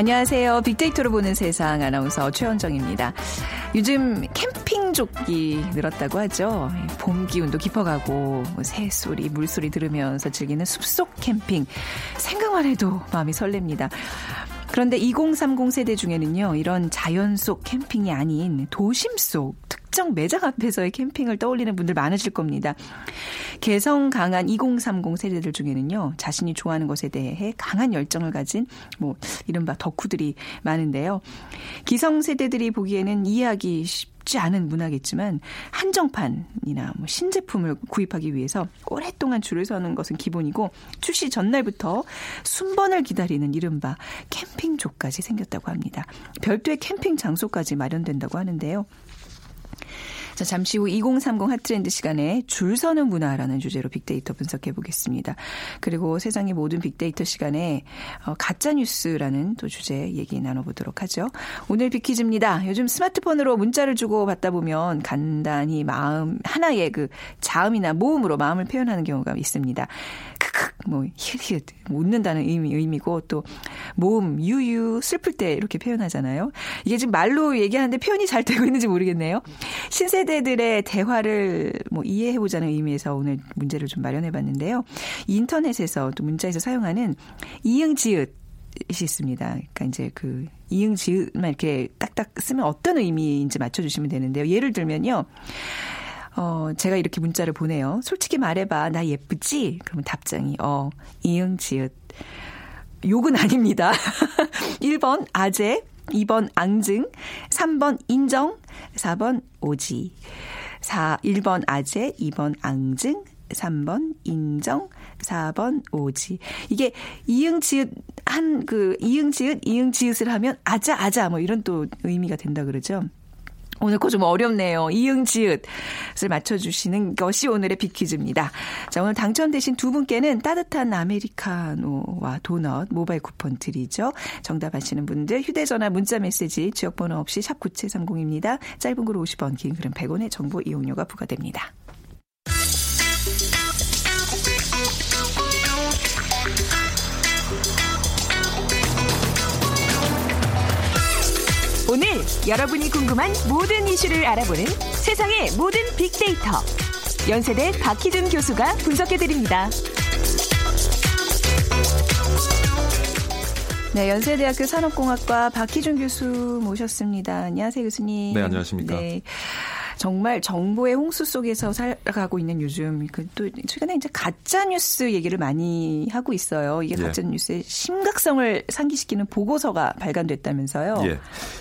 안녕하세요. 빅데이터로 보는 세상 아나운서 최원정입니다. 요즘 캠핑족이 늘었다고 하죠. 봄 기운도 깊어가고 뭐 새소리, 물소리 들으면서 즐기는 숲속 캠핑. 생각만 해도 마음이 설렙니다. 그런데 2030 세대 중에는요, 이런 자연 속 캠핑이 아닌 도심 속 특정 매장 앞에서의 캠핑을 떠올리는 분들 많으실 겁니다. 개성 강한 2030 세대들 중에는요, 자신이 좋아하는 것에 대해 강한 열정을 가진 뭐 이른바 덕후들이 많은데요. 기성 세대들이 보기에는 이해하기 쉽지 않은 문화겠지만 한정판이나 뭐 신제품을 구입하기 위해서 오랫동안 줄을 서는 것은 기본이고 출시 전날부터 순번을 기다리는 이른바 캠핑족까지 생겼다고 합니다. 별도의 캠핑 장소까지 마련된다고 하는데요. 자, 잠시 후 2030 핫트렌드 시간에 줄 서는 문화라는 주제로 빅데이터 분석해 보겠습니다. 그리고 세상의 모든 빅데이터 시간에 어, 가짜 뉴스라는 또 주제 얘기 나눠보도록 하죠. 오늘 빅퀴즈입니다. 요즘 스마트폰으로 문자를 주고 받다 보면 간단히 마음 하나의 그 자음이나 모음으로 마음을 표현하는 경우가 있습니다. 크크 뭐 히읗 웃는다는 의미 의미고 또 모음 유유 슬플 때 이렇게 표현하잖아요. 이게 지금 말로 얘기하는데 표현이 잘 되고 있는지 모르겠네요. 신세대 들의 대화를 뭐 이해해 보자는 의미에서 오늘 문제를 좀 마련해 봤는데요. 인터넷에서 또 문자에서 사용하는 이응 지읒 이 있습니다. 그러니까 이제 그 이응 지읒만 이렇게 딱딱 쓰면 어떤 의미인지 맞춰주시면 되는데요. 예를 들면요. 어, 제가 이렇게 문자를 보내요. 솔직히 말해봐. 나 예쁘지? 그러면 답장이, 어, 이응, 지읒. 욕은 아닙니다. 1번, 아재. 2번, 앙증. 3번, 인정. 4번, 오지. 4, 1번, 아재. 2번, 앙증. 3번, 인정. 4번, 오지. 이게 이응, 지읒, 한, 그, 이응, 지읒, 이응, 지읒을 하면 아자, 아자. 뭐 이런 또 의미가 된다 그러죠. 오늘 거 좀 어렵네요. 이응 지읒을 맞춰주시는 것이 오늘의 빅퀴즈입니다. 자, 오늘 당첨되신 두 분께는 따뜻한 아메리카노와 도넛 모바일 쿠폰 드리죠. 정답 아시는 분들 휴대전화 문자 메시지 지역번호 없이 샵 9730입니다. 짧은 글 50원, 긴 글은 100원의 정보 이용료가 부과됩니다. 여러분이 궁금한 모든 이슈를 알아보는 세상의 모든 빅데이터. 연세대 박희준 교수가 분석해드립니다. 네, 연세대학교 산업공학과 박희준 교수 모셨습니다. 안녕하세요, 교수님. 네, 안녕하십니까. 네. 정말 정보의 홍수 속에서 살아가고 있는 요즘 그또 최근에 이제 가짜 뉴스 얘기를 많이 하고 있어요. 이게 예. 가짜 뉴스의 심각성을 상기시키는 보고서가 발간됐다면서요. 예.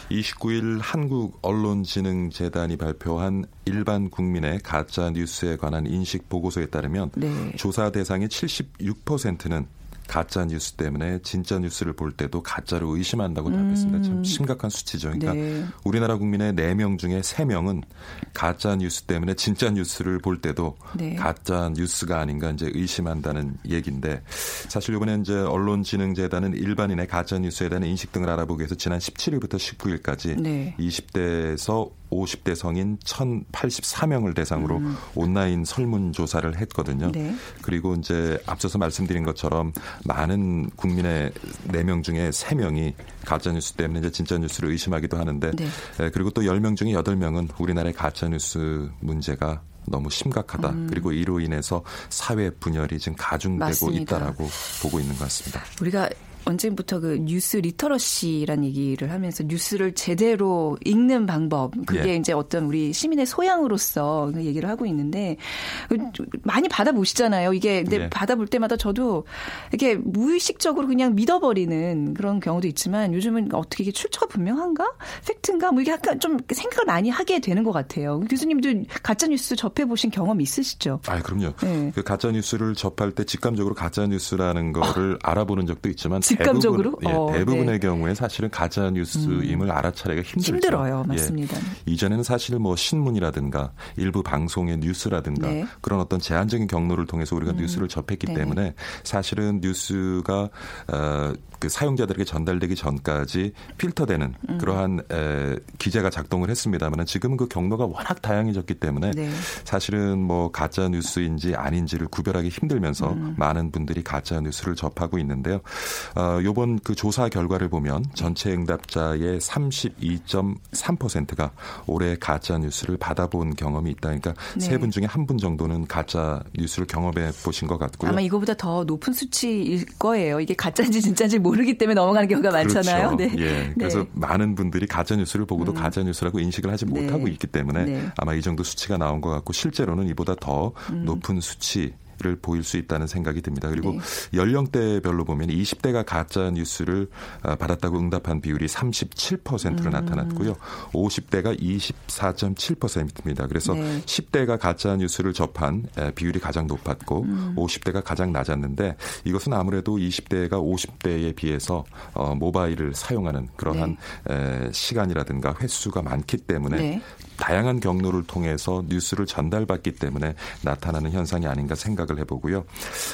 29일 한국 언론진흥재단이 발표한 일반 국민의 가짜 뉴스에 관한 인식 보고서에 따르면 네. 조사 대상의 76%는 가짜 뉴스 때문에 진짜 뉴스를 볼 때도 가짜로 의심한다고 답했습니다. 참 심각한 수치죠. 그러니까 음. 네. 우리나라 국민의 4명 중에 3명은 가짜 뉴스 때문에 진짜 뉴스를 볼 때도 네. 가짜 뉴스가 아닌가 이제 의심한다는 얘기인데 사실 이번에 이제 언론진흥재단은 일반인의 가짜 뉴스에 대한 인식 등을 알아보기 위해서 지난 17일부터 19일까지 네. 20대에서 50대 성인 1,084명을 대상으로 음. 온라인 설문조사를 했거든요. 네. 그리고 이제 앞서서 말씀드린 것처럼 많은 국민의 4명 중에 3명이 가짜뉴스 때문에 이제 진짜 뉴스를 의심하기도 하는데 네. 에, 그리고 또 10명 중에 8명은 우리나라의 가짜뉴스 문제가 너무 심각하다. 그리고 이로 인해서 사회 분열이 지금 가중되고 음. 맞습니다. 있다라고 보고 있는 것 같습니다. 우리가 언제부터 그 뉴스 literacy란 얘기를 하면서 뉴스를 제대로 읽는 방법 그게 예. 이제 어떤 우리 시민의 소양으로서 그 얘기를 하고 있는데 많이 받아보시잖아요. 이게 근데 예. 받아볼 때마다 저도 이렇게 무의식적으로 그냥 믿어버리는 그런 경우도 있지만 요즘은 어떻게 이게 출처가 분명한가 팩트인가 뭐 이게 약간 좀 생각을 많이 하게 되는 것 같아요. 교수님도 가짜 뉴스 접해 보신 경험 있으시죠? 아, 그럼요. 네. 그 가짜 뉴스를 접할 때 직감적으로 가짜 뉴스라는 거를 알아보는 적도 있지만 직감적으로? 대부분, 예, 어, 대부분의 네. 경우에 사실은 가짜 뉴스임을 알아차리기가 힘들죠. 힘들어요, 예. 맞습니다. 이전에는 사실 뭐 신문이라든가 일부 방송의 뉴스라든가 네. 음. 그런 어떤 제한적인 경로를 통해서 우리가 뉴스를 접했기 네네. 때문에 사실은 뉴스가 어, 그 사용자들에게 전달되기 전까지 필터되는 음. 그러한 에, 기재가 작동을 했습니다만 지금은 그 경로가 워낙 다양해졌기 때문에 네. 사실은 뭐 가짜 뉴스인지 아닌지를 구별하기 힘들면서 음. 많은 분들이 가짜 뉴스를 접하고 있는데요. 어, 요번 그 조사 결과를 보면 전체 응답자의 32.3%가 올해 가짜 뉴스를 받아본 경험이 있다. 그러니까 네. 세분 중에 한 분 정도는 가짜 뉴스를 경험해 보신 것 같고요. 아마 이거보다 더 높은 수치일 거예요. 이게 가짜인지 진짜인지 모르기 때문에 넘어가는 경우가 많잖아요. 그렇죠. 네. 예. 그래서 네. 많은 분들이 가짜 뉴스를 보고도 가짜 뉴스라고 인식을 하지 네. 못하고 있기 때문에 네. 아마 이 정도 수치가 나온 것 같고 실제로는 이보다 더 음. 높은 수치 를 보일 수 있다는 생각이 듭니다. 그리고 네. 연령대별로 보면 20대가 가짜 뉴스를 아, 받았다고 응답한 비율이 37%로 음. 나타났고요. 50대가 24.7%입니다. 그래서 네. 10대가 가짜 뉴스를 접한 에, 비율이 가장 높았고 음. 50대가 가장 낮았는데 이것은 아무래도 20대가 50대에 비해서 어, 모바일을 사용하는 그러한 에, 시간이라든가 횟수가 많기 때문에 네. 다양한 경로를 통해서 뉴스를 전달받기 때문에 나타나는 현상이 아닌가 생각 을 해보고요.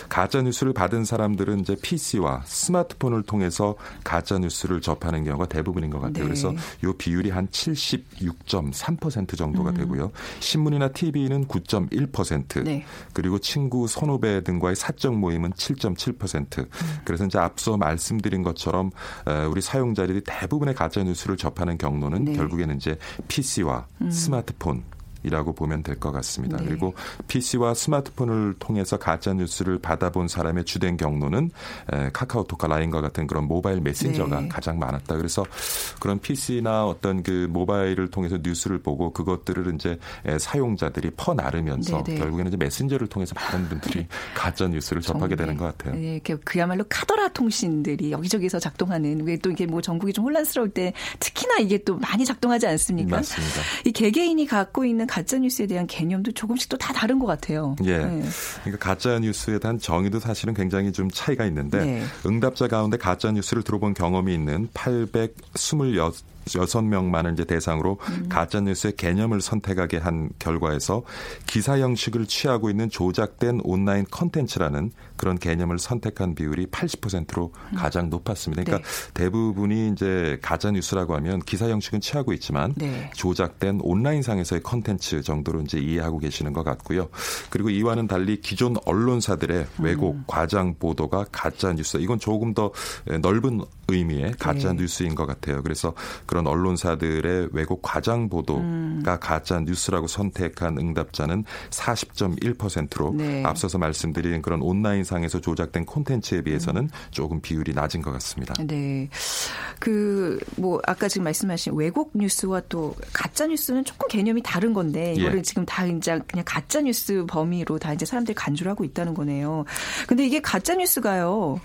가짜 뉴스를 받은 사람들은 이제 PC와 스마트폰을 통해서 가짜 뉴스를 접하는 경우가 대부분인 것 같아요. 네. 그래서 이 비율이 한 76.3% 정도가 음. 되고요. 신문이나 TV는 9.1%, 네. 그리고 친구, 선후배 등과의 사적 모임은 7.7%. 음. 그래서 이제 앞서 말씀드린 것처럼 어, 우리 사용자들이 대부분의 가짜 뉴스를 접하는 경로는 네. 음. 결국에는 이제 PC와 스마트폰. 이라고 보면 될 것 같습니다. 네. 그리고 PC와 스마트폰을 통해서 가짜 뉴스를 받아본 사람의 주된 경로는 에, 카카오톡과 라인과 같은 그런 모바일 메신저가 네. 가장 많았다. 그래서 그런 PC나 어떤 그 모바일을 통해서 뉴스를 보고 그것들을 이제 에, 사용자들이 퍼 나르면서 네, 네. 결국에는 이제 메신저를 통해서 많은 분들이 가짜 뉴스를 접하게 되는 것 같아요. 네, 그야말로 카더라 통신들이 여기저기서 작동하는 왜 또 이게 뭐 정국이 좀 혼란스러울 때 특히나 이게 또 많이 작동하지 않습니까? 맞습니다. 이 개개인이 갖고 있는 가짜 뉴스에 대한 개념도 조금씩 또 다 다른 것 같아요. 예. 네. 그러니까 가짜 뉴스에 대한 정의도 사실은 굉장히 좀 차이가 있는데 네. 응답자 가운데 가짜 뉴스를 들어본 경험이 있는 826 여섯 명만을 이제 대상으로 음. 가짜 뉴스의 개념을 선택하게 한 결과에서 기사 형식을 취하고 있는 조작된 온라인 컨텐츠라는 그런 개념을 선택한 비율이 80%로 가장 높았습니다. 그러니까 대부분이 이제 가짜 뉴스라고 하면 기사 형식은 취하고 있지만 네. 조작된 온라인상에서의 컨텐츠 정도로 이제 이해하고 계시는 것 같고요. 그리고 이와는 달리 기존 언론사들의 왜곡, 과장 보도가 가짜 뉴스. 이건 조금 더 넓은 의미의 가짜 네. 뉴스인 것 같아요. 그래서 그런 언론사들의 왜곡 과장 보도가 음. 가짜 뉴스라고 선택한 응답자는 40.1%로 네. 앞서서 말씀드린 그런 온라인상에서 조작된 콘텐츠에 비해서는 조금 비율이 낮은 것 같습니다. 네. 그, 뭐, 아까 지금 말씀하신 왜곡 뉴스와 또 가짜 뉴스는 조금 개념이 다른 건데, 이거를 예. 지금 다 이제 그냥 가짜 뉴스 범위로 다 이제 사람들이 간주를 하고 있다는 거네요. 근데 이게 가짜 뉴스가요,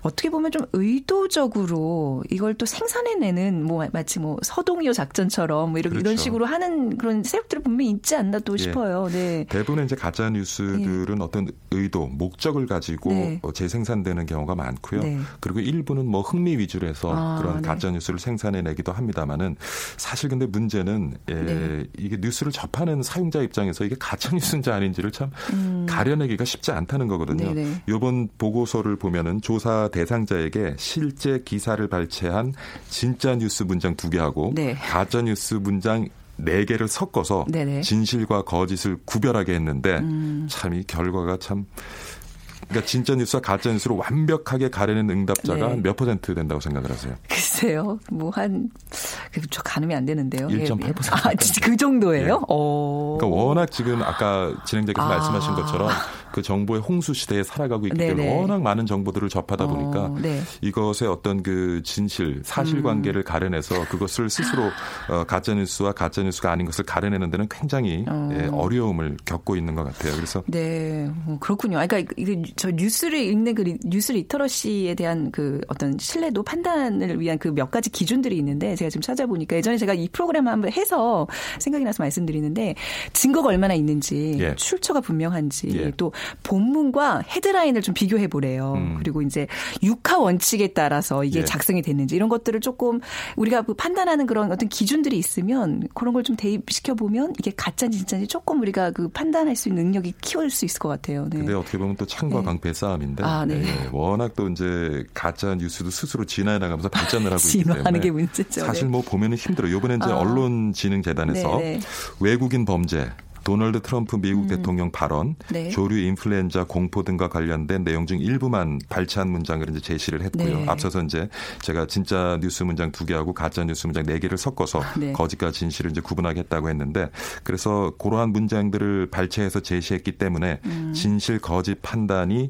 어떻게 보면 좀 의도적으로 이걸 또 생산해내는 뭐 마치 뭐 서동요 작전처럼 뭐 이런, 이런 그렇죠. 식으로 하는 그런 세력들이 분명히 있지 않나 또 예. 싶어요. 네. 대부분의 이제 가짜 뉴스들은 어떤 의도, 목적을 가지고 네. 어, 재생산되는 경우가 많고요. 네. 그리고 일부는 뭐 흥미 위주로 해서 아, 그런 네. 가짜 뉴스를 생산해내기도 합니다만은 사실 근데 문제는 예, 네. 이게 뉴스를 접하는 사용자 입장에서 이게 가짜 뉴스인지 아닌지를 참 가려내기가 쉽지 않다는 거거든요. 음. 네네. 이번 보고서를 보면은 조사 대상자에게 실제 기사를 발췌한 진짜 뉴스 문장 두 개하고 네. 가짜 뉴스 문장 네 개를 섞어서 네네. 음. 진실과 거짓을 구별하게 했는데 참이 결과가 참 그러니까 진짜 뉴스와 가짜 뉴스를 완벽하게 가려낸 응답자가 네. 한몇 퍼센트 된다고 생각을 하세요? 글쎄요, 뭐 한, 저 가늠이 안 되는데요. 1.8% 아, 진짜 그 정도예요? 예. 어. 그러니까 워낙 지금 아까 진행자께서 아. 말씀하신 것처럼 그 정보의 홍수 시대에 살아가고 있기 때문에. 워낙 많은 정보들을 접하다 어, 보니까 네. 이것의 어떤 그 진실, 사실관계를 음. 가려내서 그것을 스스로 어, 가짜 뉴스와 가짜 뉴스가 아닌 것을 가려내는 데는 굉장히 어. 예, 어려움을 겪고 있는 것 같아요. 그래서 네, 어, 그렇군요. 아, 그러니까 저 뉴스를 읽는 그 리- 뉴스 literacy에 대한 그 어떤 신뢰도 판단을 위한 그 몇 가지 기준들이 있는데 제가 지금 찾아 보니까 예전에 제가 이 프로그램 한번 해서 생각이 나서 말씀드리는데 증거가 얼마나 있는지 예. 출처가 분명한지 예. 또 본문과 헤드라인을 좀 비교해 보래요. 음. 그리고 이제 육하 원칙에 따라서 이게 예. 작성이 됐는지 이런 것들을 조금 우리가 그 판단하는 그런 어떤 기준들이 있으면 그런 걸 좀 대입시켜 보면 이게 가짜인지 진짜인지 조금 우리가 그 판단할 수 있는 능력이 키울 수 있을 것 같아요. 네. 근데 어떻게 보면 또 창과 네. 방패의 싸움인데 아, 네. 예, 워낙 또 이제 가짜 뉴스도 스스로 진화해 나가면서 발전을 하고 있기 진화하는 때문에 게 문제죠. 사실 네. 뭐 보면은 힘들어요. 이번에 이제 아. 언론진흥재단에서 네, 네. 외국인 범죄 도널드 트럼프 미국 대통령 발언, 음. 네. 조류 인플루엔자 공포 등과 관련된 내용 중 일부만 발췌한 문장을 이제 제시를 했고요. 네. 앞서서 이제 제가 진짜 뉴스 문장 두 개하고 가짜 뉴스 문장 네 개를 섞어서 네. 거짓과 진실을 이제 구분하게 했다고 했는데 그래서 그러한 문장들을 발췌해서 제시했기 때문에 음. 진실 거짓 판단이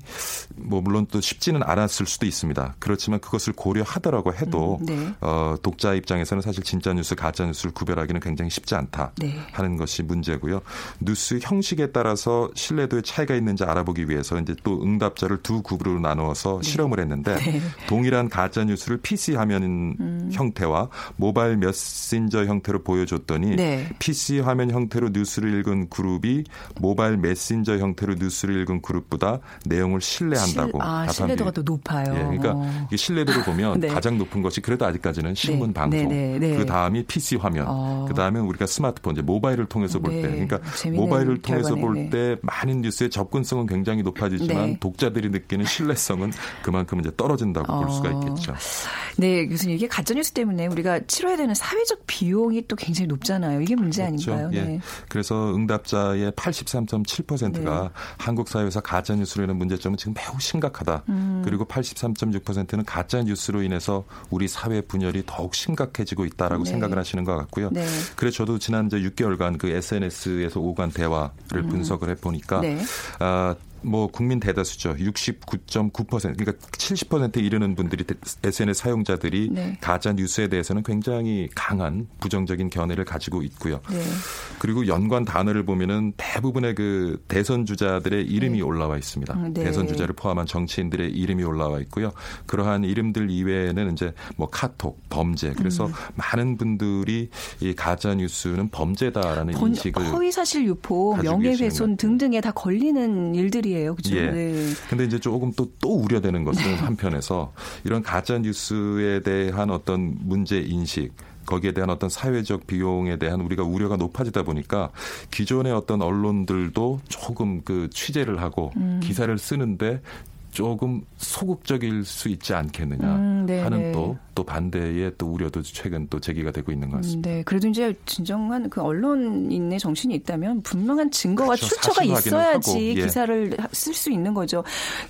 뭐 물론 또 쉽지는 않았을 수도 있습니다. 그렇지만 그것을 고려하더라고 해도 음, 네. 어, 독자 입장에서는 사실 진짜 뉴스 가짜 뉴스를 구별하기는 굉장히 쉽지 않다 네. 하는 것이 문제고요. 뉴스 형식에 따라서 신뢰도의 차이가 있는지 알아보기 위해서 이제 또 응답자를 두 그룹으로 나누어서 실험을 했는데 네. 동일한 가짜 뉴스를 PC 화면 음. 형태와 모바일 메신저 형태로 보여줬더니 네. PC 화면 형태로 뉴스를 읽은 그룹이 모바일 메신저 형태로 뉴스를 읽은 그룹보다 내용을 신뢰한다고 실- 아, 신뢰도가. 더 높아요. 예, 그러니까 어. 신뢰도를 보면 네. 가장 높은 것이 그래도 아직까지는 신문 네. 방송, 네, 네, 네. 그 다음이 PC 화면, 어. 그 다음에 우리가 스마트폰, 이제 모바일을 통해서 볼 네. 때, 그러니까 모바일을 통해서 결과네, 볼 네. 때 많은 뉴스의 접근성은 굉장히 높아지지만 네. 독자들이 느끼는 신뢰성은 그만큼 이제 떨어진다고 볼 수가 어. 있겠죠. 네, 교수님 이게 가짜 뉴스 때문에 우리가 치러야 되는 사회적 비용이 또 굉장히 높잖아요. 이게 문제 아닌가요? 예. 네. 그래서 응답자의 83.7%가 네. 한국 사회에서 가짜 뉴스로 인한 문제점은 지금 매우 심각하다. 음. 그리고 83.6%는 가짜 뉴스로 인해서 우리 사회 분열이 더욱 심각해지고 있다라고 네. 생각을 하시는 것 같고요. 네. 그래서 저도 지난 이제 6개월간 그 SNS에서 오간 대화를 분석을 해 보니까 음. 네. 아, 뭐 국민 대다수죠. 69.9% 그러니까 70%에 이르는 분들이 SNS 사용자들이 네. 가짜 뉴스에 대해서는 굉장히 강한 부정적인 견해를 가지고 있고요. 네. 그리고 연관 단어를 보면은 대부분의 그 대선 주자들의 이름이 올라와 있습니다. 음, 네. 대선 주자를 포함한 정치인들의 이름이 올라와 있고요. 그러한 이름들 이외에는 이제 뭐 카톡, 범죄. 그래서 음. 많은 분들이 이 가짜 뉴스는 범죄다라는 건- 인식을 허위 사실 유포, 가지고 명예훼손 등등에 다 걸리는 일들이 에요. 그렇죠? 예. 네. 근데 이제 조금 또, 또 우려되는 것은 한편에서 이런 가짜 뉴스에 대한 어떤 문제 인식 거기에 대한 어떤 사회적 비용에 대한 우리가 우려가 높아지다 보니까 기존의 어떤 언론들도 조금 그 취재를 하고 음. 기사를 쓰는데 조금 소극적일 수 있지 않겠느냐 음, 네네. 하는 또, 또 반대의 또 우려도 최근 또 제기가 되고 있는 것 같습니다. 네, 그래도 이제 진정한 그 언론인의 정신이 있다면 분명한 증거와 그렇죠. 출처가 있어야지 예. 기사를 쓸 수 있는 거죠.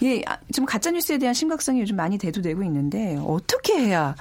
예, 아, 좀 가짜 뉴스에 대한 심각성이 요즘 많이 대두되고 있는데 어떻게 해야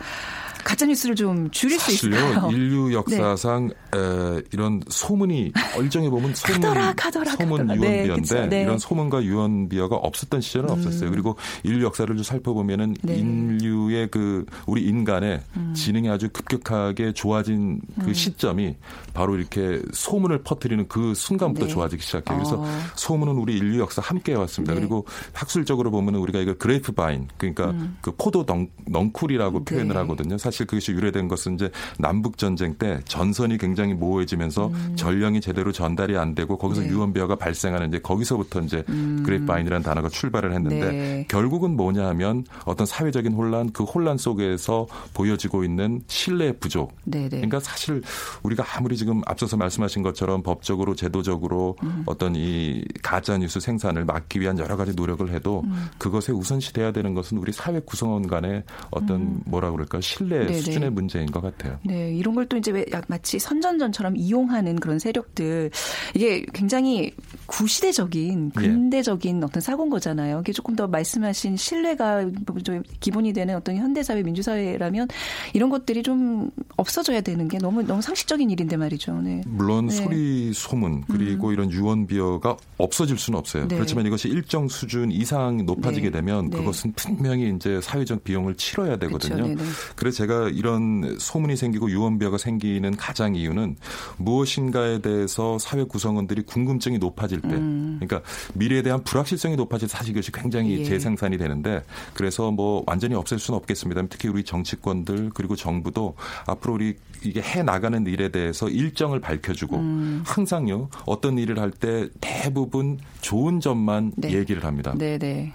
가짜 뉴스를 좀 줄일 수 사실요 있을까요? 네. 인류 역사상 에, 이런 소문이 얼정해 보면 소문 가더라, 가더라, 소문 가더라. 네, 유언비어인데. 네. 이런 소문과 유언비어가 없었던 시절은 없었어요. 그리고 인류 역사를 좀 살펴보면은 음. 네. 인류의 그 우리 인간의 음. 지능이 아주 급격하게 좋아진 그 시점이 바로 이렇게 소문을 퍼뜨리는 그 순간부터 네. 좋아지기 시작해요. 그래서 어. 소문은 우리 인류 역사 함께 해왔습니다. 네. 그리고 학술적으로 보면은 우리가 이거 grapevine 그러니까 그 포도 덩, 넝쿨이라고 음. 네. 표현을 하거든요. 사실 그것이 유래된 것은 이제 남북 전쟁 때 전선이 굉장히 모호해지면서 전령이 제대로 전달이 안 되고 거기서 음. 네. 유언비어가 발생하는 이제 거기서부터 이제 grapevine이라는 단어가 출발을 했는데 네. 결국은 뭐냐 하면 어떤 사회적인 혼란 그 혼란 속에서 보여지고 있는 신뢰 부족 네네. 그러니까 사실 우리가 아무리 지금 앞서서 말씀하신 것처럼 법적으로 제도적으로 음. 어떤 이 가짜 뉴스 생산을 막기 위한 여러 가지 노력을 해도 음. 그것에 우선시 돼야 되는 것은 우리 사회 구성원 간의 어떤 뭐라 그럴까 신뢰 네네. 수준의 문제인 것 같아요. 네, 이런 걸 또 이제 왜 마치 선전전처럼 이용하는 그런 세력들 이게 굉장히 구시대적인 예. 근대적인 어떤 사고인 거잖아요. 이게 조금 더 말씀하신 신뢰가 좀 기본이 되는 어떤 현대사회 민주사회라면 이런 것들이 좀 없어져야 되는 게 너무 너무 상식적인 일인데 말이죠. 네. 물론 네. 소리 소문 그리고 이런 유언 비어가 없어질 수는 없어요. 네. 그렇지만 이것이 일정 수준 이상 높아지게 네. 되면 네. 그것은 분명히 이제 사회적 비용을 치러야 되거든요. 그렇죠. 네네. 그래서 제가 이런 소문이 생기고 유언 비어가 생기는 가장 이유는 무엇인가에 대해서 사회 구성원들이 궁금증이 높아질 때, 그러니까 미래에 대한 불확실성이 높아질 때 사실 이것이 굉장히 음. 예. 재생산이 되는데 그래서 뭐 완전히 없앨 수는 없겠습니다. 특히 우리 정치권들 그리고 정부도 앞으로 우리 이게 해 나가는 일에 대해서 일정을 밝혀주고 음. 항상요 어떤 일을 할 때 대부분 좋은 점만 네. 얘기를 합니다. 네, 네.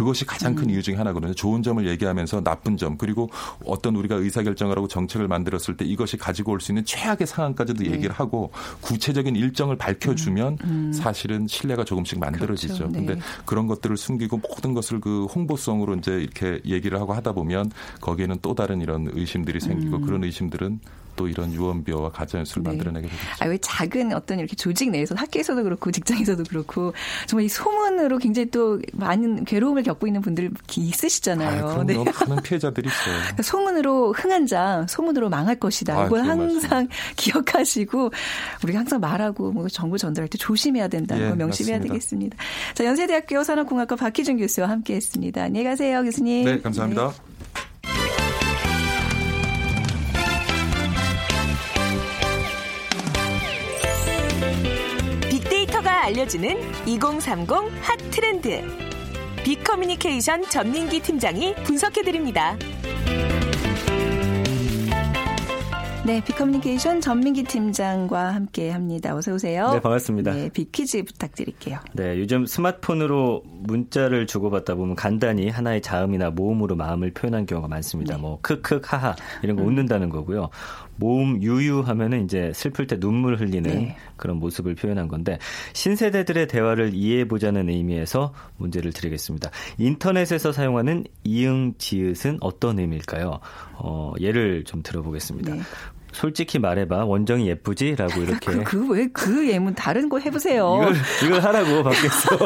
그것이 가장 음. 큰 이유 중에 하나거든요. 좋은 점을 얘기하면서 나쁜 점 그리고 어떤 우리가 의사결정을 하고 정책을 만들었을 때 이것이 가지고 올 수 있는 최악의 상황까지도 네. 얘기를 하고 구체적인 일정을 밝혀주면 사실은 신뢰가 조금씩 만들어지죠. 음, 그렇죠. 네. 근데 그런 것들을 숨기고 모든 것을 그 홍보성으로 이제 이렇게 얘기를 하고 하다 보면 거기에는 또 다른 이런 의심들이 생기고 그런 의심들은 또 이런 유언비어와 가짜뉴스를 음. 네. 만들어내게 되겠죠. 아, 왜 작은 어떤 이렇게 조직 내에서 학교에서도 그렇고 직장에서도 그렇고 정말 이 소문으로 굉장히 또 많은 괴로움을 겪고 있는 분들 있으시잖아요. 아, 그럼 네. 많은 피해자들이 있어요. 그러니까 소문으로 흥한 자, 소문으로 망할 것이다. 아, 이걸 그런 항상 기억하시고 우리가 항상 말하고 뭐 정보 전달할 때 조심해야 된다는 예, 걸 명심해야 맞습니다. 되겠습니다. 자, 연세대학교 산업공학과 박희준 교수와 함께했습니다. 안녕히 가세요, 교수님. 네, 감사합니다. 빅 알려주는 2030 핫 트렌드. 빅커뮤니케이션 전민기 팀장이 분석해드립니다. 네, 빅커뮤니케이션 전민기 팀장과 함께 합니다. 어서 오세요. 네, 반갑습니다. 네, 빅퀴즈 부탁드릴게요. 네, 요즘 스마트폰으로 문자를 주고받다 보면 간단히 하나의 자음이나 모음으로 마음을 표현한 경우가 많습니다. 네. 뭐 크크 하하 이런 음. 거 웃는다는 거고요. 모음 유유 하면은 이제 슬플 때 눈물 흘리는 네. 그런 모습을 표현한 건데 신세대들의 대화를 이해해 보자는 의미에서 문제를 드리겠습니다. 인터넷에서 사용하는 이응 지읒은 어떤 의미일까요? 어, 예를 좀 들어보겠습니다. 네. 솔직히 말해봐 원정이 예쁘지라고 이렇게 그왜그 예문 다른 거 해보세요. 이걸, 이걸 하라고 밖에서.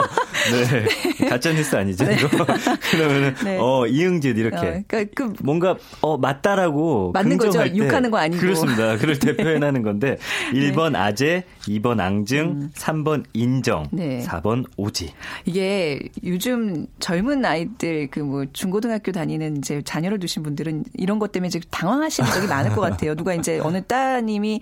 네. 가짜 뉴스 아니죠, 이거? 그러면은, 네. 어, 이응짓 이렇게. 어, 그러니까 그 뭔가, 어, 맞다라고. 맞는 거죠. 때 욕하는 거 아니고. 그렇습니다. 그럴 때 표현하는 건데, 1번 아재, 2번 앙증, 3번 인정, 음. 네. 4번 오지. 이게 요즘 젊은 아이들 그 뭐 중고등학교 다니는 이제 자녀를 두신 분들은 이런 것 때문에 이제 당황하시는 적이 많을 것 같아요. 누가 이제 어느 따님이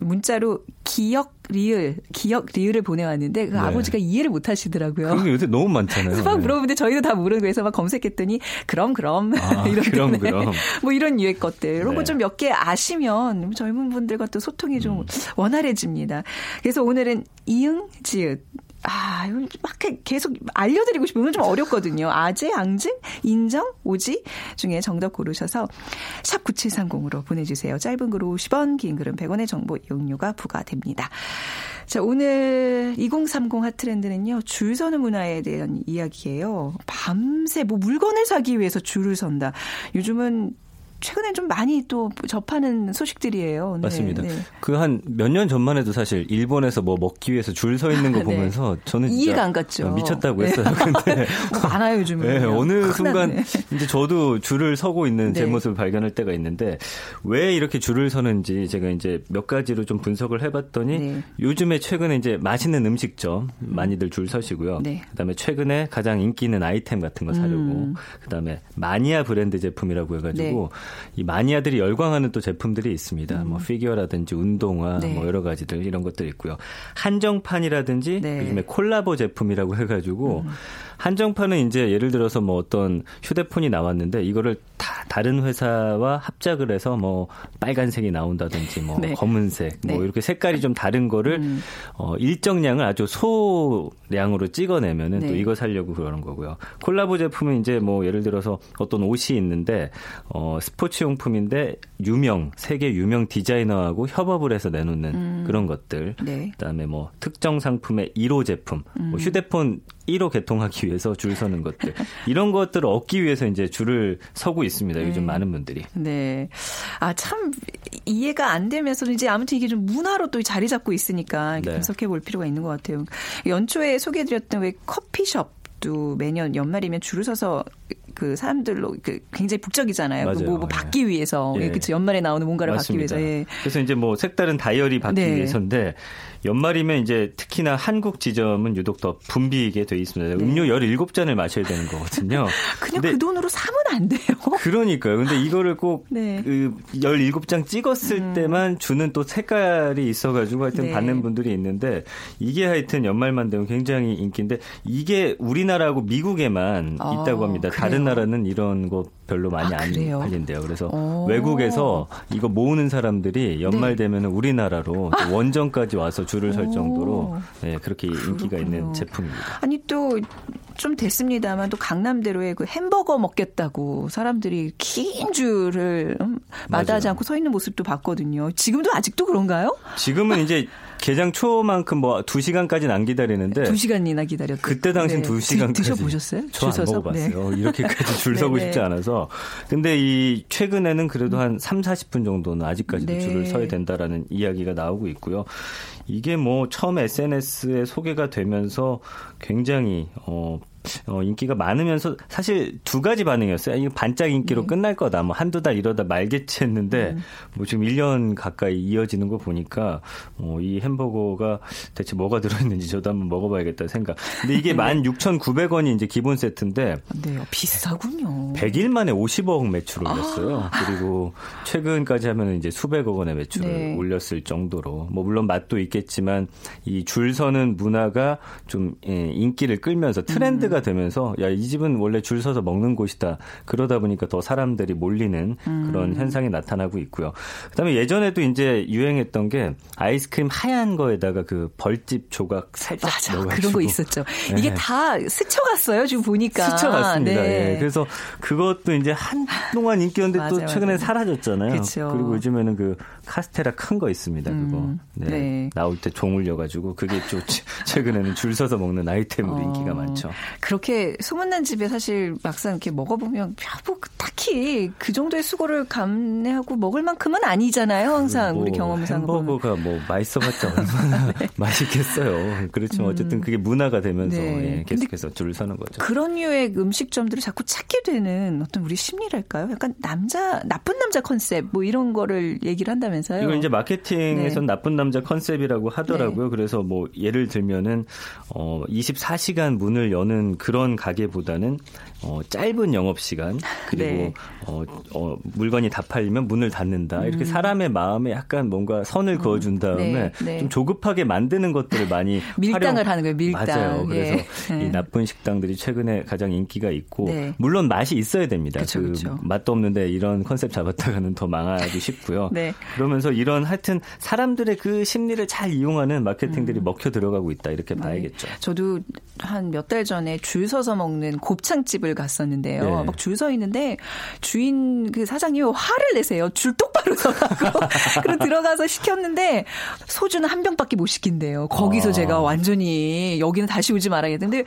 문자로 기억 리을 기억 리을을 보내왔는데 그 네. 아버지가 이해를 못 하시더라고요. 그런 게 요새 너무 많잖아요. 그래서 막 네. 물어보는데 저희도 다 모르고 해서 막 검색했더니 그럼 그럼 아, 이런 그럼, 그럼. 뭐 이런 유의 것들 이런 네. 거좀 몇 개 아시면 젊은 분들과 또 소통이 음. 좀 원활해집니다. 그래서 오늘은 이응 지읒 아, 이건 막 계속 알려드리고. 오늘 좀 어렵거든요. 아재, 앙증, 인정, 오지 중에 정답 고르셔서 샵 9730으로 보내주세요. 짧은 글 50원, 긴 글은 100원의 정보 이용료가 부과됩니다. 자, 오늘 2030 핫트렌드는요, 줄 서는 문화에 대한 이야기예요. 밤새 뭐 물건을 사기 위해서 줄을 선다. 요즘은 최근에 좀 많이 또 접하는 소식들이에요. 네, 맞습니다. 네. 그한 몇 년 전만 해도 사실 일본에서 뭐 먹기 위해서 줄 서 있는 거 네. 보면서 저는 이해가 안 갔죠. 미쳤다고 네. 했어요. 근데 뭐 많아요, 요즘은. 네, 어느 순간 네. 이제 저도 줄을 서고 있는 제 네. 모습을 발견할 때가 있는데 왜 이렇게 줄을 서는지 제가 이제 몇 가지로 좀 분석을 해봤더니 네. 요즘에 최근에 이제 맛있는 음식점 많이들 줄 서시고요. 네. 그다음에 최근에 가장 인기 있는 아이템 같은 거 사려고 음. 그다음에 마니아 브랜드 제품이라고 해가지고 이 마니아들이 열광하는 또 제품들이 있습니다. 뭐 피규어라든지 운동화 음. 네. 뭐 여러 가지들 이런 것들 있고요. 한정판이라든지 네. 음. 요즘에 콜라보 제품이라고 해가지고 한정판은 이제 예를 들어서 뭐 어떤 휴대폰이 나왔는데 이거를 다 다른 회사와 합작을 해서 뭐 빨간색이 나온다든지 뭐 네. 검은색 뭐 네. 이렇게 색깔이 좀 다른 거를 음. 어 일정량을 아주 소량으로 찍어내면은 또 네. 이거 살려고 그러는 거고요. 콜라보 제품은 이제 뭐 예를 들어서 어떤 옷이 있는데 어 스포츠 용품인데 유명 세계 유명 디자이너하고 협업을 해서 내놓는 그런 것들. 네. 그다음에 뭐 특정 상품의 1호 제품, 뭐 휴대폰 1호 개통하기 위해서 줄 서는 것들 이런 것들을 얻기 위해서 이제 줄을 서고 있습니다. 요즘 네. 많은 분들이. 네. 아, 참, 이해가 안 되면서도 이제 아무튼 이게 좀 문화로 또 자리 잡고 있으니까 네. 분석해 볼 필요가 있는 것 같아요. 연초에 소개해드렸던 왜 커피숍 도 매년 연말이면 줄을 서서 그 사람들로 그 굉장히 북적이잖아요. 그 맞아요. 뭐, 뭐 예. 받기 위해서. 예. 예. 그쵸. 연말에 나오는 뭔가를 맞습니다. 받기 위해서. 예. 그래서 이제 뭐 색다른 다이어리 받기 네. 위해서인데 연말이면 이제 특히나 한국 지점은 유독 더 붐비게 돼 있습니다. 음료 17잔을 마셔야 되는 거거든요. 네. 그냥 그 돈으로 사면 안 돼요. 그러니까요. 근데 이거를 꼭 네. 그 17장 찍었을 때만 주는 또 색깔이 있어 가지고 하여튼 네. 받는 분들이 있는데 이게 하여튼 연말만 되면 굉장히 인기인데 이게 우리나라하고 미국에만 아, 있다고 합니다. 다른 그래요? 나라는 이런 거 별로 많이 아, 안 그래요? 팔린대요. 그래서 오. 외국에서 이거 모으는 사람들이 연말 네. 되면 우리나라로 또 원정까지 와서 줄을 설 오. 정도로 네, 그렇게 인기가 있는 그렇군요. 제품입니다. 아니 또 좀 됐습니다만 또 강남대로에 그 햄버거 먹겠다고 사람들이 긴 줄을 음, 마다하지. 않고 서 있는 모습도 봤거든요. 지금도 아직도 그런가요? 지금은 이제 개장 초만큼 뭐 2시간까지는 안 기다리는데 두 시간이나 기다렸다. 그때 당시엔 두 시간까지 드셔 보셨어요? 저안줄 서서? 먹어봤어요. 네. 이렇게까지 줄 서고 네, 싶지 네. 않아서. 근데 이 최근에는 그래도 한 3, 40분 정도는 아직까지도 네. 줄을 서야 된다라는 이야기가 나오고 있고요. 이게 뭐 처음 SNS에 소개가 되면서 굉장히 어 어, 인기가 많으면서 사실 두 가지 반응이었어요. 이거 반짝 인기로 네. 끝날 거다. 뭐 한두 달 이러다 말겠지 했는데 음. 뭐 지금 1년 가까이 이어지는 거 보니까 어, 이 햄버거가 대체 뭐가 들어있는지 저도 한번 먹어봐야겠다 생각. 근데 이게 16,900원이 이제 기본 세트인데 네, 비싸군요. 100일 만에 50억 매출을 올렸어요. 그리고 최근까지 하면 이제 수백억 원의 매출을 아. 네. 올렸을 정도로 뭐 물론 맛도 있겠지만 이 줄 서는 문화가 좀 예, 인기를 끌면서 트렌드 가 음. 되면서 야 이 집은 원래 줄 서서 먹는 곳이다. 그러다 보니까 더 사람들이 몰리는 음. 그런 현상이 나타나고 있고요. 그다음에 예전에도 이제 유행했던 게 아이스크림 하얀 거에다가 그 벌집 조각 살짝 맞아. 넣어가지고 그런 거 있었죠. 네. 이게 다 스쳐갔어요. 지금 보니까. 스쳐갔습니다. 네. 예. 그래서 그것도 이제 한동안 인기였는데 또 최근에 맞아요. 사라졌잖아요. 그쵸. 리고 요즘에는 그 카스테라 큰 거 있습니다. 그거 음, 네. 네. 나올 때종 울려가지고 그게 좀 최- 최근에는 줄 서서 먹는 아이템으로 어, 인기가 많죠. 그렇게 소문난 집에 사실 막상 이렇게 먹어보면 야, 뭐 딱히 그 정도의 수고를 감내하고 먹을 만큼은 아니잖아요. 항상 뭐 우리 경험상으로. 햄버거가 뭐 맛있어봤자 얼마나 맛있겠어요. 그렇지만 어쨌든 그게 문화가 되면서 네. 예, 계속해서 줄을 서는 거죠. 그런 류의 음식점들을 자꾸 찾게 되는 어떤 우리 심리랄까요? 약간 남자 나쁜 남자 컨셉 뭐 이런 거를 얘기를 한다면서요? 이거 이제 마케팅에선 네. 나쁜 남자 컨셉이라고 하더라고요. 그래서 뭐 예를 들면은 어 24시간 문을 여는 그런 가게보다는 어 짧은 영업 시간 그리고 네. 어, 어 물건이 다 팔리면 문을 닫는다. 이렇게 사람의 마음에 약간 뭔가 선을 그어준 다음에 음. 네, 네. 좀 조급하게 만드는 것들을 많이 밀당을 활용- 하는 거예요, 밀당. 맞아요. 그래서 예. 이 나쁜 식당들이 최근에 가장 인기가 있고 네. 물론 맛이 있어야 됩니다. 그쵸, 그 그쵸. 맛도 없는데 이런 컨셉 잡았다가는 더 망하기 쉽고요. 네. 그러면서 이런 하여튼 사람들의 그 심리를 잘 이용하는 마케팅들이 먹혀 들어가고 있다 이렇게 봐야겠죠. 네. 저도 한 몇 달 전에 줄 서서 먹는 곱창집을 갔었는데요. 네. 막줄 서 있는데 주인 그 사장님이 화를 내세요. 줄 똑바로 서라고. 그리고 들어가서 시켰는데 소주는 한 병밖에 못 시킨대요. 거기서 아. 제가 완전히 여기는 다시 오지 말아야겠는데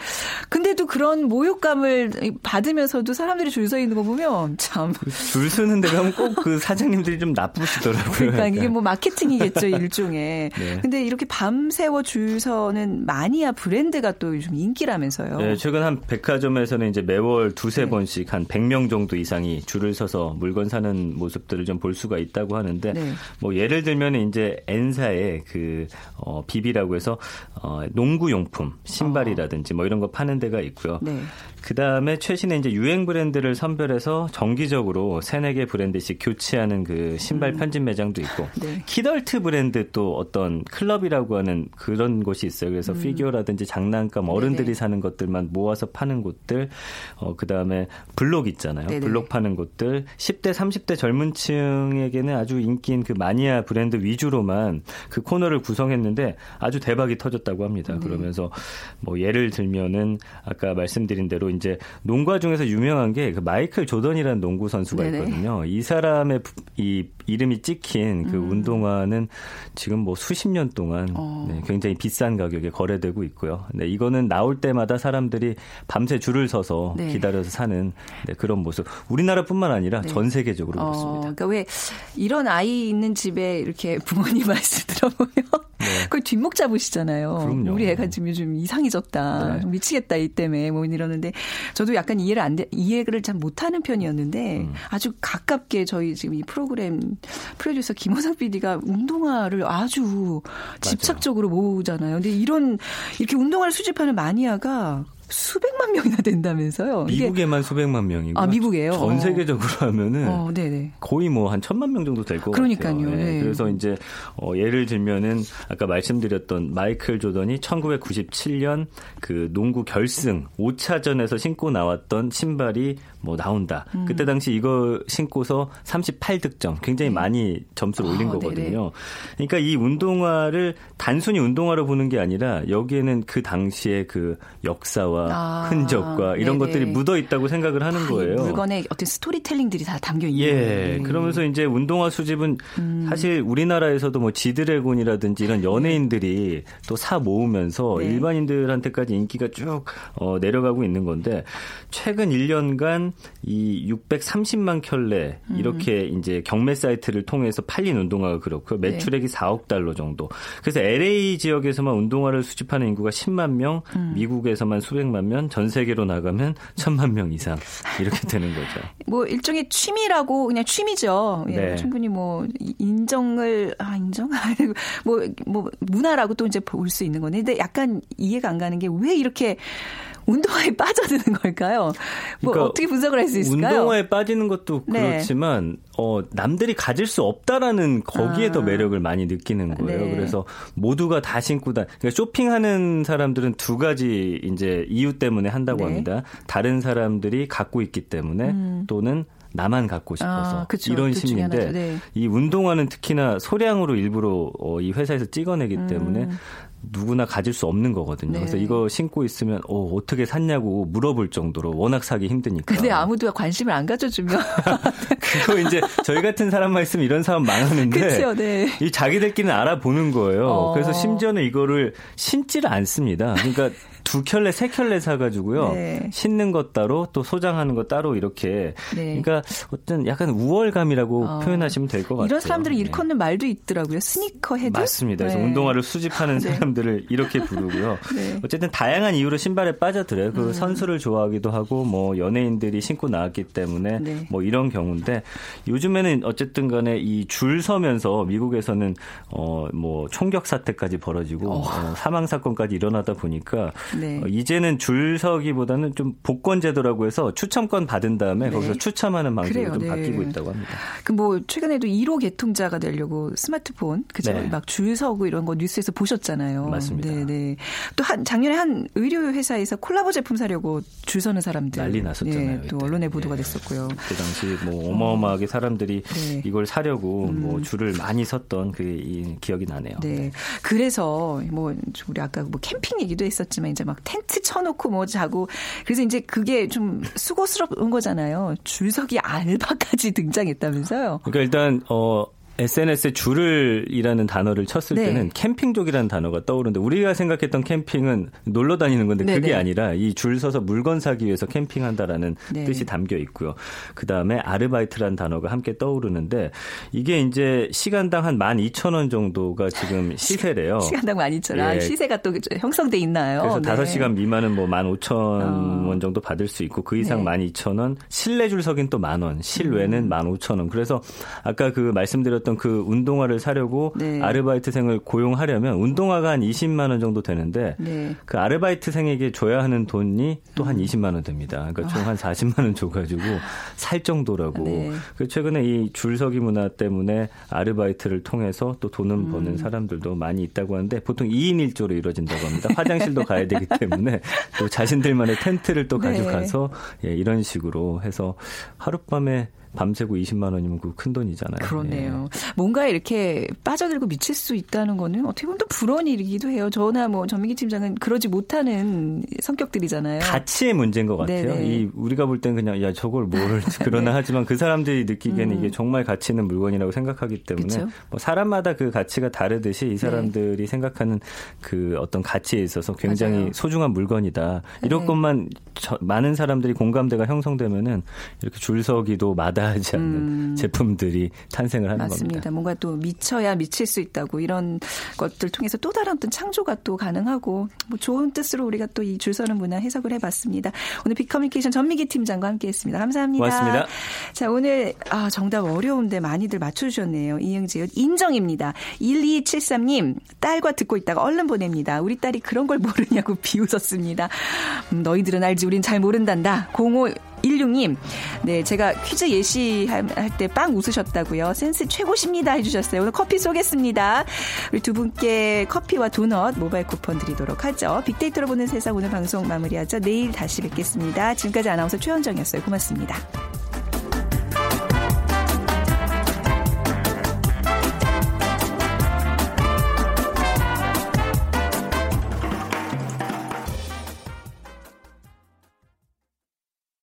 근데도 그런 모욕감을 받으면서도 사람들이 줄 서 있는 거 보면 참 줄 서는 데 가면 꼭그 사장님들이 좀 나쁘시더라고요. 그러니까 이게. 뭐 마케팅이겠죠 일종의. 네. 근데 이렇게 밤새워 줄 서는 마니아 브랜드가 또 요즘 인기라면서요. 네, 최근 한 백화점에서는 이제 매월 두세 네. 번씩 한 100명 정도 이상이 줄을 서서 물건 사는 모습들을 좀 볼 수가 있다고 하는데 네. 뭐 예를 들면 이제 N사의 그 어, 비비라고 해서 어, 농구 용품, 신발이라든지 뭐 이런 거 파는 데가 있고요. 네. 그 다음에 최신의 이제 유행 브랜드를 선별해서 정기적으로 세네 개 브랜드씩 교체하는 그 신발 편집 매장도 있고 네. 키덜트 브랜드 또 어떤 클럽이라고 하는 그런 곳이 있어요. 그래서 피규어라든지 장난감 어른들이 음. 네네. 사는 것들만 모아서 파는 곳들, 어, 그 다음에 블록 있잖아요. 네네. 블록 파는 곳들, 10대, 30대 젊은 층에게는 아주 인기인 그 마니아 브랜드 위주로만 그 코너를 구성했는데 아주 대박이 터졌다고 합니다. 네. 그러면서 뭐 예를 들면은 아까 말씀드린 대로 이제 농가 중에서 유명한 게 그 마이클 조던이라는 농구 선수가 네네. 있거든요. 이 사람의 부- 이 이름이 찍힌 그 운동화는 지금 뭐 수십 년 동안 어. 네, 굉장히 비싼 가격에 거래되고 있고요. 네, 이거는 나올 때마다 사람들이 밤새 줄을 서서 네. 기다려서 사는 네, 그런 모습. 우리나라뿐만 아니라 전 세계적으로 어, 그렇습니다. 그러니까 왜 이런 아이 있는 집에 이렇게 부모님 말씀 들어보면 거의 뒷목 잡으시잖아요. 네. 그럼요. 우리 애가 지금 요즘 이상해졌다. 네. 미치겠다 이 때문에 뭐 이러는데 저도 약간 이해를 안 돼, 이해를 잘 못하는 편이었는데 음. 아주 가깝게 저희 지금 이 프로그램 프로듀서 김호상 PD가 운동화를 아주 집착적으로 모으잖아요. 근데 이런 이렇게 운동화를 수집하는 마니아가 수백만 명이나 된다면서요. 미국에만 수백만 명이고 아, 미국에요? 전 어. 세계적으로 하면은 어, 네네. 거의 뭐 한 천만 명 정도 될것 그러니까요. 같아요. 네. 그래서 이제 어, 예를 들면은 아까 말씀드렸던 마이클 조던이 1997년 그 농구 결승 5차전에서 신고 나왔던 신발이 뭐 나온다. 음. 그때 당시 이거 신고서 38득점 굉장히 많이 점수를 올린 아, 거거든요. 그러니까 이 운동화를 단순히 운동화로 보는 게 아니라 여기에는 그 당시의 그 역사와 아, 흔적과 이런 네네. 것들이 묻어 있다고 생각을 하는 아, 이 거예요. 물건에 어떤 스토리텔링들이 다 담겨 있는 예. 거예요. 그러면서 이제 운동화 수집은 음. 사실 우리나라에서도 뭐 지드래곤이라든지 이런 연예인들이 또 사 모으면서 네. 일반인들한테까지 인기가 쭉 어, 내려가고 있는 건데 최근 1년간 이 630만 켤레 음. 이렇게 이제 경매 사이트를 통해서 팔린 운동화가 그렇고요. 네. 매출액이 4억 달러 정도. 그래서 LA 지역에서만 운동화를 수집하는 인구가 10만 명, 음. 미국에서만 수백 만 명, 전 세계로 나가면 천만 명 이상 이렇게 되는 거죠. 뭐 일종의 취미라고 그냥 취미죠. 예, 네. 충분히 뭐 인정을 아 인정 뭐뭐 뭐 문화라고 또 이제 볼 수 있는 건데 근데 약간 이해가 안 가는 게 왜 이렇게 운동화에 빠져드는 걸까요? 뭐 그러니까 어떻게 분석을 할 수 있을까요? 운동화에 빠지는 것도 네. 그렇지만 어 남들이 가질 수 없다라는 거기에 아. 더 매력을 많이 느끼는 거예요. 네. 그래서 모두가 다 신고 다 그러니까 쇼핑하는 사람들은 두 가지 이제 이유 때문에 한다고 네. 합니다. 다른 사람들이 갖고 있기 때문에 또는 나만 갖고 싶어서 음. 아, 그쵸. 이런 심리인데. 네. 이 운동화는 특히나 소량으로 일부러 어, 이 회사에서 찍어내기 때문에 누구나 가질 수 없는 거거든요. 음. 네. 그래서 이거 신고 있으면 어, 어떻게 샀냐고 물어볼 정도로 워낙 사기 힘드니까. 근데 아무도 관심을 안 가져주면 그거 이제 저희 같은 사람만 있으면 이런 사람 망하는데 그렇죠, 네. 이 자기들끼리는 알아보는 거예요. 어. 그래서 심지어는 이거를 신지를 않습니다. 그러니까 두 켤레, 세 켤레 사가지고요. 네. 신는 것 따로 또 소장하는 것 따로 이렇게. 네. 그러니까 어떤 약간 우월감이라고 어. 표현하시면 될 것 같아요. 이런 사람들을 네. 일컫는 말도 있더라고요. sneakerhead. 맞습니다. 그래서 네. 운동화를 수집하는 네. 사람들을 이렇게 부르고요. 네. 음. 어쨌든 다양한 이유로 신발에 빠져들어요. 그 선수를 좋아하기도 하고 뭐 연예인들이 신고 나왔기 때문에 네. 뭐 이런 경우인데 요즘에는 어쨌든 간에 이 줄 서면서 미국에서는 어 뭐 총격 사태까지 벌어지고 어, 사망 사건까지 일어나다 보니까 네. 어, 이제는 줄 서기보다는 좀 복권 제도라고 해서 추첨권 받은 다음에 네. 거기서 추첨하는 방식으로 그래요, 좀 네. 바뀌고 있다고 합니다. 그 뭐 최근에도 1호 개통자가 되려고 스마트폰 그죠 네. 막줄 서고 이런 거 뉴스에서 보셨잖아요. 맞습니다. 네 네. 또 한 작년에 한 의료 회사에서 콜라보 제품 사려고 줄 서는 사람들 난리 났었잖아요. 예, 또. 언론에 보도가 예. 됐었고요. 그 당시 뭐 어마어마하게 사람들이 네. 음. 이걸 사려고 뭐 줄을 많이 섰던 그이 기억이 나네요. 네. 그래서 뭐 우리 아까 뭐 캠핑 얘기도 했었지만 이제 막 텐트 쳐놓고 뭐 자고 그래서 이제 그게 좀 수고스러운 거잖아요. 줄서기 알바까지 등장했다면서요. 그러니까 일단 어 SNS에 줄을이라는 단어를 쳤을 네. 때는 캠핑족이라는 단어가 떠오르는데 우리가 생각했던 캠핑은 놀러 다니는 건데 네, 그게 네. 아니라 이 줄 서서 물건 사기 위해서 캠핑한다라는 네. 뜻이 담겨 있고요. 그 다음에 아르바이트라는 단어가 함께 떠오르는데 이게 이제 시간당 한 12,000원 정도가 지금 시세래요. 시간당 많이 있잖아. 예. 시세가 또 형성돼 있나요? 그래서 네. 다섯 시간 미만은 뭐 15,000원 어. 정도 받을 수 있고 그 이상 네. 음. 12,000원, 실내 줄서기는 또 만원, 실외는 15,000원. 그래서 아까 그 말씀드렸던 그 운동화를 사려고 네. 아르바이트생을 고용하려면 운동화가 한 20만 원 정도 되는데 네. 그 아르바이트생에게 줘야 하는 돈이 또 한 20만 원 됩니다. 그러니까 총 한 40만 원 줘가지고 살 정도라고. 아. 네. 그 최근에 이 줄서기 문화 때문에 아르바이트를 통해서 또 돈을 음. 버는 사람들도 많이 있다고 하는데 보통 2인 1조로 이루어진다고 합니다. 화장실도 가야 되기 때문에 또 자신들만의 텐트를 또 네. 가져가서 예, 이런 식으로 해서 하룻밤에 밤새고 20만 원이면 그 큰 돈이잖아요. 그렇네요. 예. 뭔가 이렇게 빠져들고 미칠 수 있다는 거는 어떻게 보면 또 불언 일이기도 해요. 저나 뭐 전민기 팀장은 그러지 못하는 성격들이잖아요. 가치의 문제인 것 같아요. 네네. 이 우리가 볼 땐 그냥 야 저걸 뭐를 그러나 네. 하지만 그 사람들이 느끼기에는 음. 이게 정말 가치 있는 물건이라고 생각하기 때문에? 뭐 사람마다 그 가치가 다르듯이 이 사람들이 네. 생각하는 그 어떤 가치에 있어서 굉장히 맞아요. 소중한 물건이다. 이런 네. 것만 저, 많은 사람들이 공감대가 형성되면은 이렇게 줄 서기도 마다 하지 않는 음. 제품들이 탄생을 하는 맞습니다. 겁니다. 뭔가 또 미쳐야 미칠 수 있다고 이런 것들 통해서 또 다른 어떤 창조가 또 가능하고 뭐 좋은 뜻으로 우리가 또 이 줄서는 문화 해석을 해봤습니다. 오늘 빅커뮤니케이션 전미기 팀장과 함께했습니다. 감사합니다. 고맙습니다. 자 오늘 아, 정답 어려운데 많이들 맞춰주셨네요. 이응지읒 인정입니다. 1273님 딸과 듣고 있다가 얼른 보냅니다. 우리 딸이 그런 걸 모르냐고 비웃었습니다. 음, 너희들은 알지 우린 잘 모른단다. 05 16님, 네, 제가 퀴즈 예시할 때 빵 웃으셨다고요. 센스 최고십니다 해주셨어요. 오늘 커피 쏘겠습니다. 우리 두 분께 커피와 도넛 모바일 쿠폰 드리도록 하죠. 빅데이터로 보는 세상 오늘 방송 마무리하죠. 내일 다시 뵙겠습니다. 지금까지 아나운서 최현정이었어요. 고맙습니다.